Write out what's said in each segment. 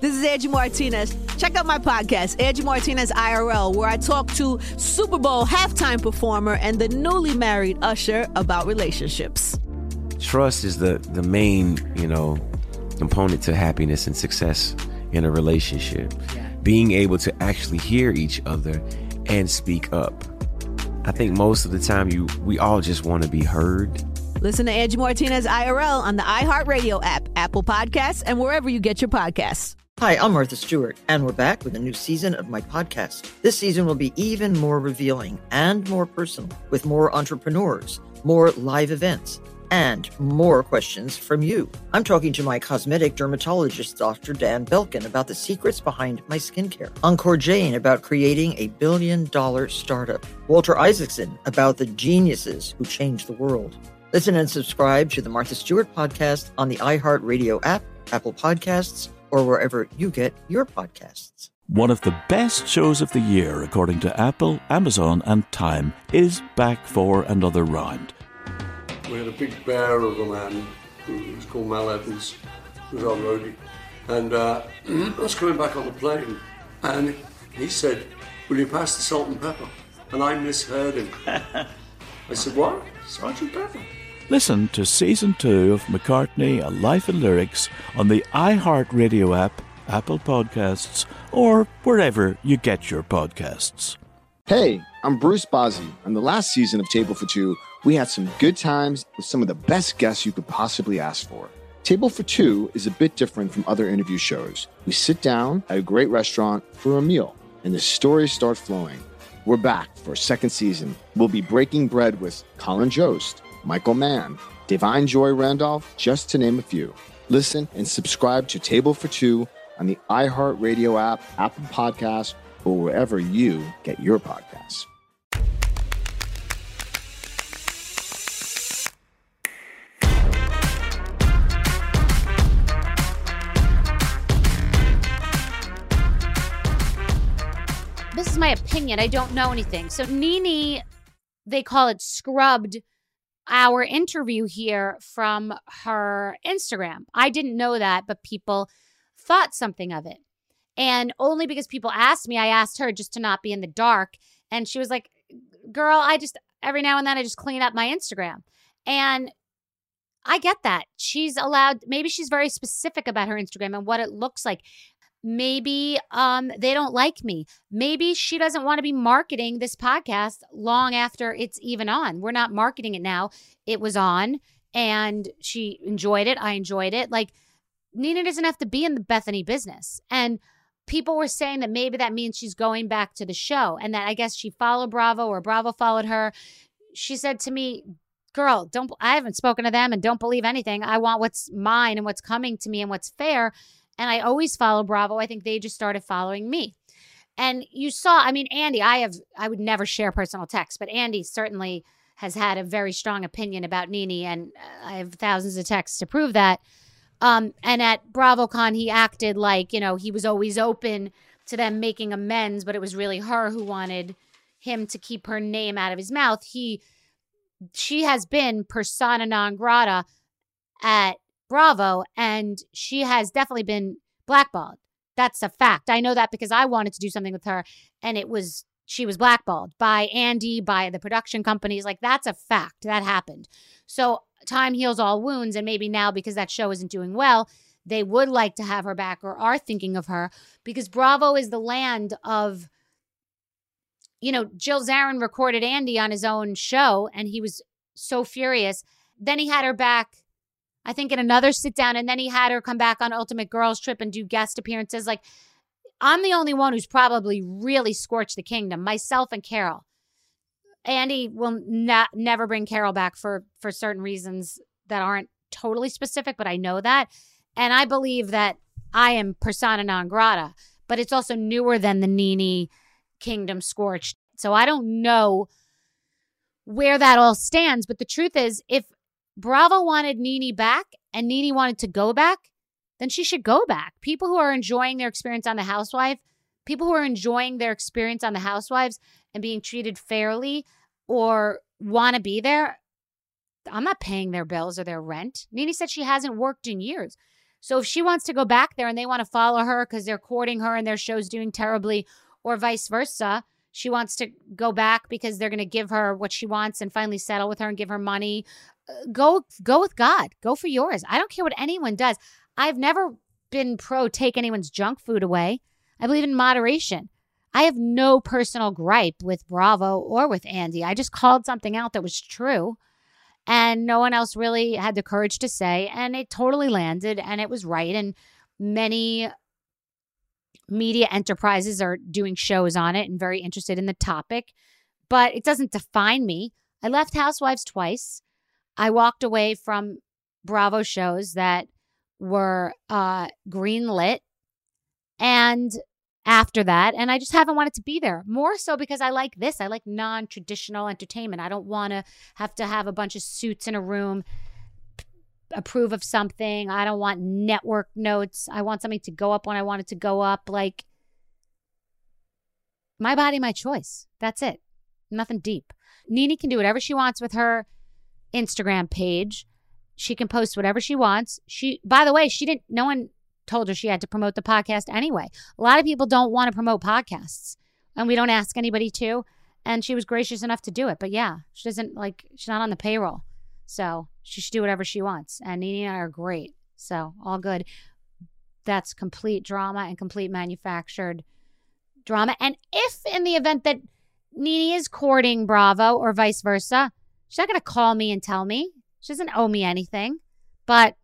This is Angie Martinez. Check out my podcast, Angie Martinez IRL, where I talk to Super Bowl halftime performer and the newly married Usher about relationships. Trust is the the main, you know, component to happiness and success in a relationship. Yeah. Being able to actually hear each other and speak up. I think most of the time you we all just want to be heard. Listen to Angie Martinez IRL on the iHeartRadio app, Apple Podcasts, and wherever you get your podcasts. Hi, I'm Martha Stewart, and we're back with a new season of my podcast. This season will be even more revealing and more personal, with more entrepreneurs, more live events, and more questions from you. I'm talking to my cosmetic dermatologist, Dr. Dan Belkin, about the secrets behind my skincare. Encore Jane about creating a billion dollar startup. Walter Isaacson about the geniuses who changed the world. Listen and subscribe to the Martha Stewart podcast on the iHeartRadio app, Apple Podcasts, or wherever you get your podcasts. One of the best shows of the year, according to Apple, Amazon, and Time, is back for another round. We had a big bear of a man who was called Mal Evans, who was our roadie. And uh, I was coming back on the plane, and he said, Will you pass the salt and pepper? And I misheard him. I said, What? Sergeant Pepper? Listen to season two of McCartney, A Life in Lyrics on the iHeartRadio app, Apple Podcasts, or wherever you get your podcasts. Hey, I'm Bruce Bozzi. On the last season of Table for Two, we had some good times with some of the best guests you could possibly ask for. Table for Two is a bit different from other interview shows. We sit down at a great restaurant for a meal, and the stories start flowing. We're back for a second season. We'll be breaking bread with Colin Jost. Michael Mann, Da'Vine Joy Randolph, just to name a few. Listen and subscribe to Table for Two on the iHeartRadio app, Apple Podcasts, or wherever you get your podcasts. This is my opinion. I don't know anything. So Nene, they call it scrubbed our interview here from her Instagram. I didn't know that, but people thought something of it. And only because people asked me, I asked her just to not be in the dark. And she was like, Girl, I just, every now and then, I just clean up my Instagram. And I get that. She's allowed, maybe she's very specific about her Instagram and what it looks like. Maybe um, they don't like me. Maybe she doesn't want to be marketing this podcast long after it's even on. We're not marketing it now. It was on and she enjoyed it. I enjoyed it. Like, Nene doesn't have to be in the Bethenny business. And people were saying that maybe that means she's going back to the show and that I guess she followed Bravo or Bravo followed her. She said to me, Girl, don't I haven't spoken to them and don't believe anything. I want what's mine and what's coming to me and what's fair. And I always follow Bravo. I think they just started following me. And you saw, I mean, Andy, I have, I would never share personal texts, but Andy certainly has had a very strong opinion about Nene, and I have thousands of texts to prove that. Um, and at BravoCon, he acted like, you know, he was always open to them making amends, but it was really her who wanted him to keep her name out of his mouth. He, she has been persona non grata at Bravo, and she has definitely been blackballed. That's a fact. I know that because I wanted to do something with her, and it was she was blackballed by Andy, by the production companies. Like that's a fact that happened. So time heals all wounds, and maybe now because that show isn't doing well, they would like to have her back or are thinking of her because Bravo is the land of. You know, Jill Zarin recorded Andy on his own show, and he was so furious. Then he had her back I think in another sit down, and then he had her come back on Ultimate Girls Trip and do guest appearances. Like, I'm the only one who's probably really scorched the kingdom, myself and Carol. Andy will not never bring Carol back for for certain reasons that aren't totally specific, but I know that, and I believe that I am persona non grata. But it's also newer than the Nene Kingdom scorched, so I don't know where that all stands. But the truth is, if Bravo wanted Nene back and Nene wanted to go back, then she should go back. People who are enjoying their experience on The Housewife, people who are enjoying their experience on The Housewives and being treated fairly or want to be there, I'm not paying their bills or their rent. Nene said she hasn't worked in years. So if she wants to go back there and they want to follow her because they're courting her and their show's doing terribly, or vice versa, she wants to go back because they're going to give her what she wants and finally settle with her and give her money. Go, go with God. Go for yours. I don't care what anyone does. I've never been pro take anyone's junk food away. I believe in moderation. I have no personal gripe with Bravo or with Andy. I just called something out that was true. And no one else really had the courage to say. And it totally landed and it was right. And many media enterprises are doing shows on it and very interested in the topic. But it doesn't define me. I left Housewives twice. I walked away from Bravo shows that were uh, green lit. And after that. And I just haven't wanted to be there. More so because I like this. I like non traditional entertainment. I don't want to have to have a bunch of suits in a room, p- approve of something. I don't want network notes. I want something to go up when I want it to go up. Like, my body, my choice. That's it. Nothing deep. Nene can do whatever she wants with her Instagram page. She can post whatever she wants. She, by the way, she didn't, no one told her she had to promote the podcast anyway. A lot of people don't want to promote podcasts, and we don't ask anybody to. And she was gracious enough to do it. But yeah, she doesn't like, she's not on the payroll. So she should do whatever she wants. And Nene and I are great. So all good. That's complete drama and complete manufactured drama. And if in the event that Nene is courting Bravo or vice versa, she's not going to call me and tell me. She doesn't owe me anything. But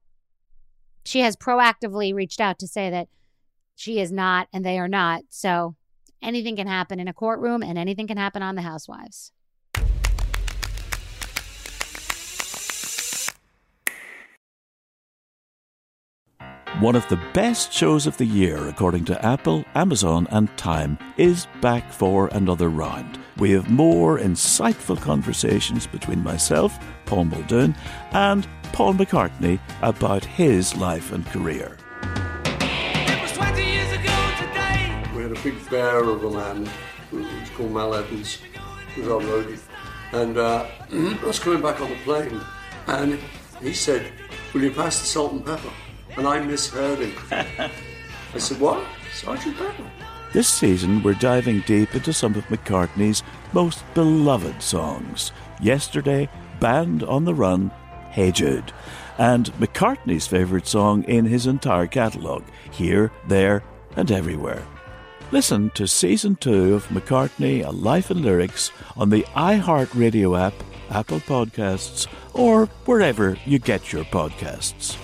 she has proactively reached out to say that she is not and they are not. So anything can happen in a courtroom and anything can happen on the housewives. One of the best shows of the year, according to Apple, Amazon, and Time, is back for another round. We have more insightful conversations between myself, Paul Muldoon, and Paul McCartney about his life and career. We had a big bear of a man who was called Mal Evans, who was our roadie. And uh, I was coming back on the plane, and he said, Will you pass the salt and pepper? And I misheard him. I said, What? Sergeant Pepper? This season, we're diving deep into some of McCartney's most beloved songs. Yesterday, Band on the Run, Hey Jude, and McCartney's favourite song in his entire catalogue, Here, There, and Everywhere. Listen to Season 2 of McCartney, A Life in Lyrics on the iHeartRadio app, Apple Podcasts, or wherever you get your podcasts.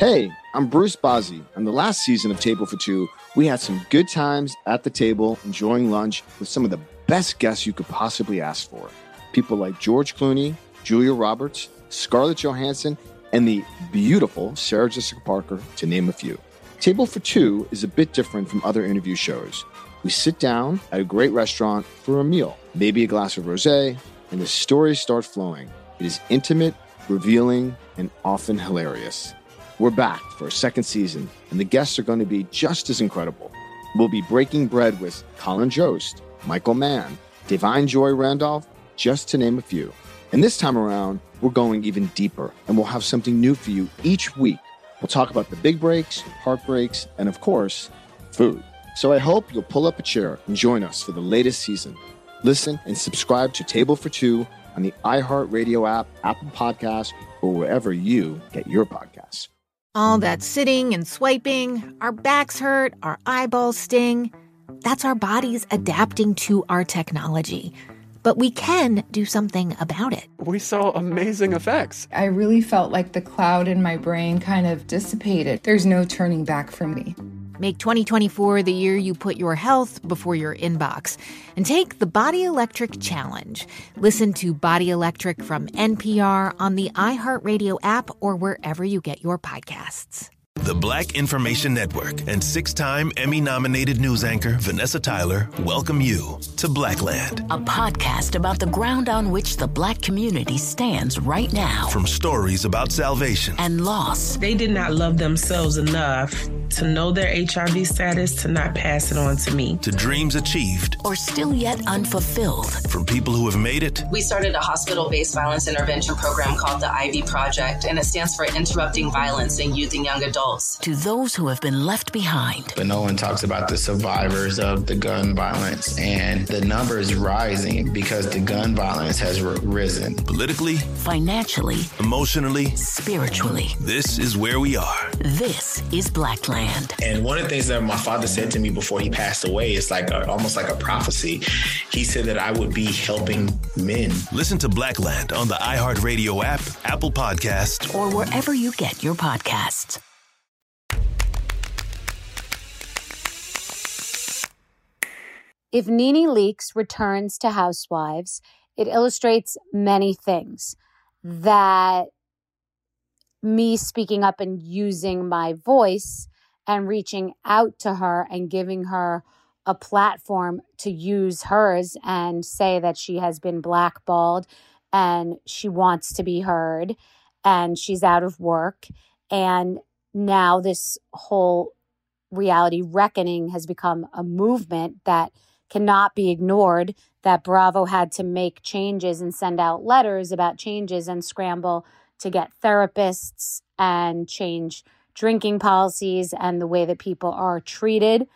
Hey, I'm Bruce Bozzi. On the last season of Table for Two, we had some good times at the table, enjoying lunch with some of the best guests you could possibly ask for. People like George Clooney, Julia Roberts, Scarlett Johansson, and the beautiful Sarah Jessica Parker, to name a few. Table for Two is a bit different from other interview shows. We sit down at a great restaurant for a meal, maybe a glass of rose, and the stories start flowing. It is intimate, revealing, and often hilarious. We're back for a second season, and the guests are going to be just as incredible. We'll be breaking bread with Colin Jost, Michael Mann, Da'Vine Joy Randolph, just to name a few. And this time around, we're going even deeper, and we'll have something new for you each week. We'll talk about the big breaks, heartbreaks, and of course, food. So I hope you'll pull up a chair and join us for the latest season. Listen and subscribe to Table for Two on the iHeartRadio app, Apple Podcasts, or wherever you get your podcasts. All that sitting and swiping, our backs hurt, our eyeballs sting. That's our bodies adapting to our technology. But we can do something about it. We saw amazing effects. I really felt like the cloud in my brain kind of dissipated. There's no turning back for me. Make 2024 the year you put your health before your inbox and take the Body Electric Challenge. Listen to Body Electric from NPR on the iHeartRadio app or wherever you get your podcasts. The Black Information Network and six time Emmy nominated news anchor Vanessa Tyler welcome you to Blackland. A podcast about the ground on which the black community stands right now. From stories about salvation and loss. They did not love themselves enough to know their HIV status, to not pass it on to me. To dreams achieved. Or still yet unfulfilled. From people who have made it. We started a hospital based violence intervention program called the Ivy Project, and it stands for Interrupting Violence in Youth and Young Adults. To those who have been left behind. But no one talks about the survivors of the gun violence, and the number is rising because the gun violence has r- risen. Politically, financially, emotionally, spiritually. This is where we are. This is Blackland. And one of the things that my father said to me before he passed away is like a, almost like a prophecy. He said that I would be helping men. Listen to Blackland on the iHeartRadio app, Apple Podcast, or wherever you get your podcasts. If Nene Leakes returns to Housewives, it illustrates many things that me speaking up and using my voice and reaching out to her and giving her a platform to use hers and say that she has been blackballed and she wants to be heard and she's out of work. And now this whole reality reckoning has become a movement that cannot be ignored. That Bravo had to make changes and send out letters about changes and scramble to get therapists and change drinking policies and the way that people are treated.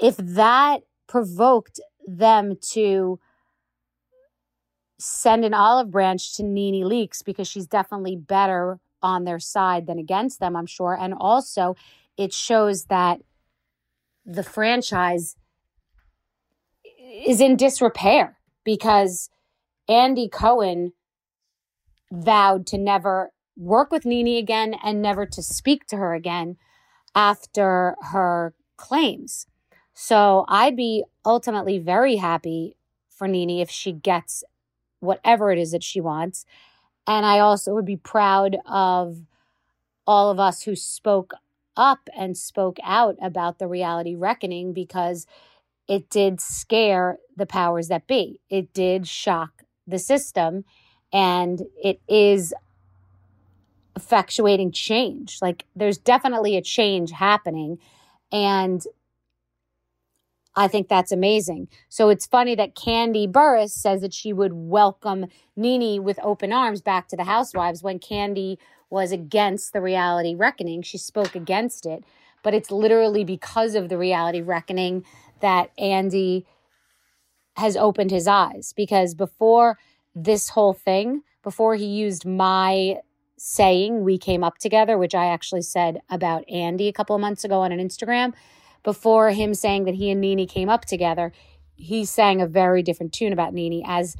If that provoked them to send an olive branch to Nene Leakes because she's definitely better on their side than against them, I'm sure. And also, it shows that the franchise is in disrepair because Andy Cohen vowed to never work with Nene again and never to speak to her again after her claims. So I'd be ultimately very happy for Nene if she gets whatever it is that she wants. And I also would be proud of all of us who spoke up and spoke out about the reality reckoning because it did scare the powers that be. It did shock the system and it is effectuating change. Like there's definitely a change happening. And I think that's amazing. So it's funny that Kandi Burruss says that she would welcome Nene with open arms back to the Housewives when Candy was against the reality reckoning. She spoke against it. But it's literally because of the reality reckoning that Andy has opened his eyes. Because before this whole thing, before he used my saying, we came up together, which I actually said about Andy a couple of months ago on an Instagram, before him saying that he and Nene came up together, he sang a very different tune about Nene, as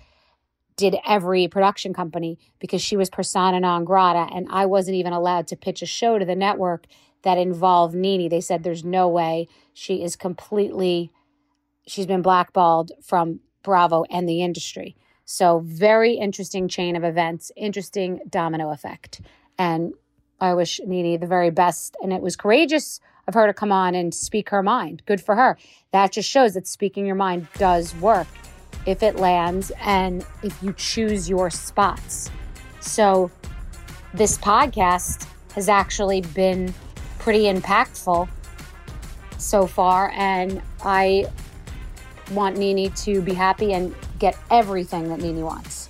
did every production company, because she was persona non grata. And I wasn't even allowed to pitch a show to the network that involved Nene. They said there's no way she is completely, she's been blackballed from Bravo and the industry. So, very interesting chain of events, interesting domino effect. And I wish Nene the very best. And it was courageous of her to come on and speak her mind. Good for her. That just shows that speaking your mind does work if it lands and if you choose your spots. So, this podcast has actually been pretty impactful so far. And I want Nene to be happy and get everything that Nene wants.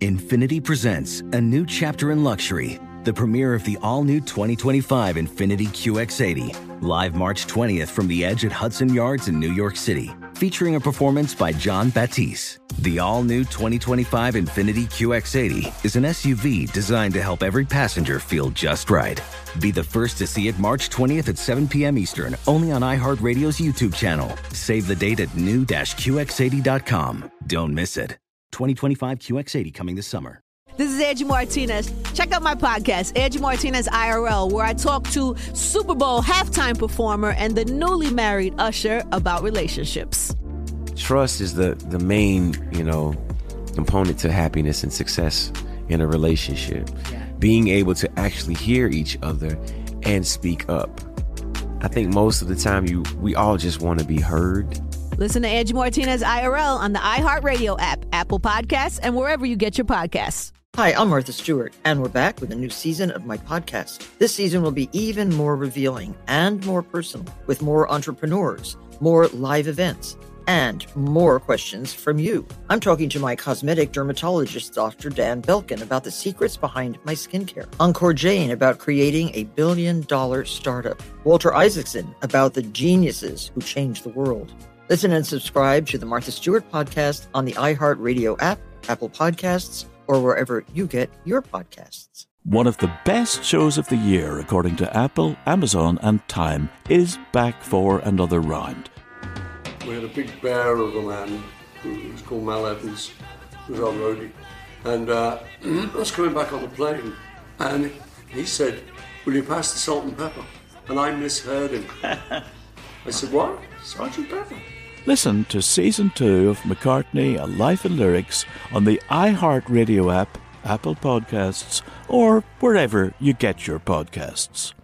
Infiniti presents a new chapter in luxury, the premiere of the all new 2025 Infiniti QX80, live March 20th from the edge at Hudson Yards in New York City, featuring a performance by Jon Batiste. The all new 2025 Infiniti QX80 is an SUV designed to help every passenger feel just right. Be the first to see it March 20th at 7 p.m. Eastern, only on iHeartRadio's YouTube channel. Save the date at new-QX80.com. Don't miss it. 2025 QX80 coming this summer. This is Angie Martinez. Check out my podcast, Angie Martinez IRL, where I talk to Super Bowl halftime performer and the newly married Usher about relationships. Trust is the the main, you know, component to happiness and success in a relationship. Being able to actually hear each other and speak up. I think most of the time you we all just want to be heard. Listen to Angie Martinez IRL on the iHeartRadio app, Apple Podcasts, and wherever you get your podcasts. Hi, I'm Martha Stewart, and we're back with a new season of my podcast. This season will be even more revealing and more personal, with more entrepreneurs, more live events, and more questions from you. I'm talking to my cosmetic dermatologist, Dr. Dan Belkin, about the secrets behind my skincare. Encore Jane about creating a billion dollar startup. Walter Isaacson about the geniuses who changed the world. Listen and subscribe to the Martha Stewart podcast on the iHeartRadio app, Apple Podcasts, or wherever you get your podcasts. One of the best shows of the year, according to Apple, Amazon, and Time, is back for another round. We had a big bear of a man who was called Mal Evans, who was our roadie. And uh, I was coming back on the plane, and he said, Will you pass the salt and pepper? And I misheard him. I said, What? Sergeant Pepper? Listen to season two of McCartney, A Life in Lyrics on the iHeartRadio app, Apple Podcasts, or wherever you get your podcasts.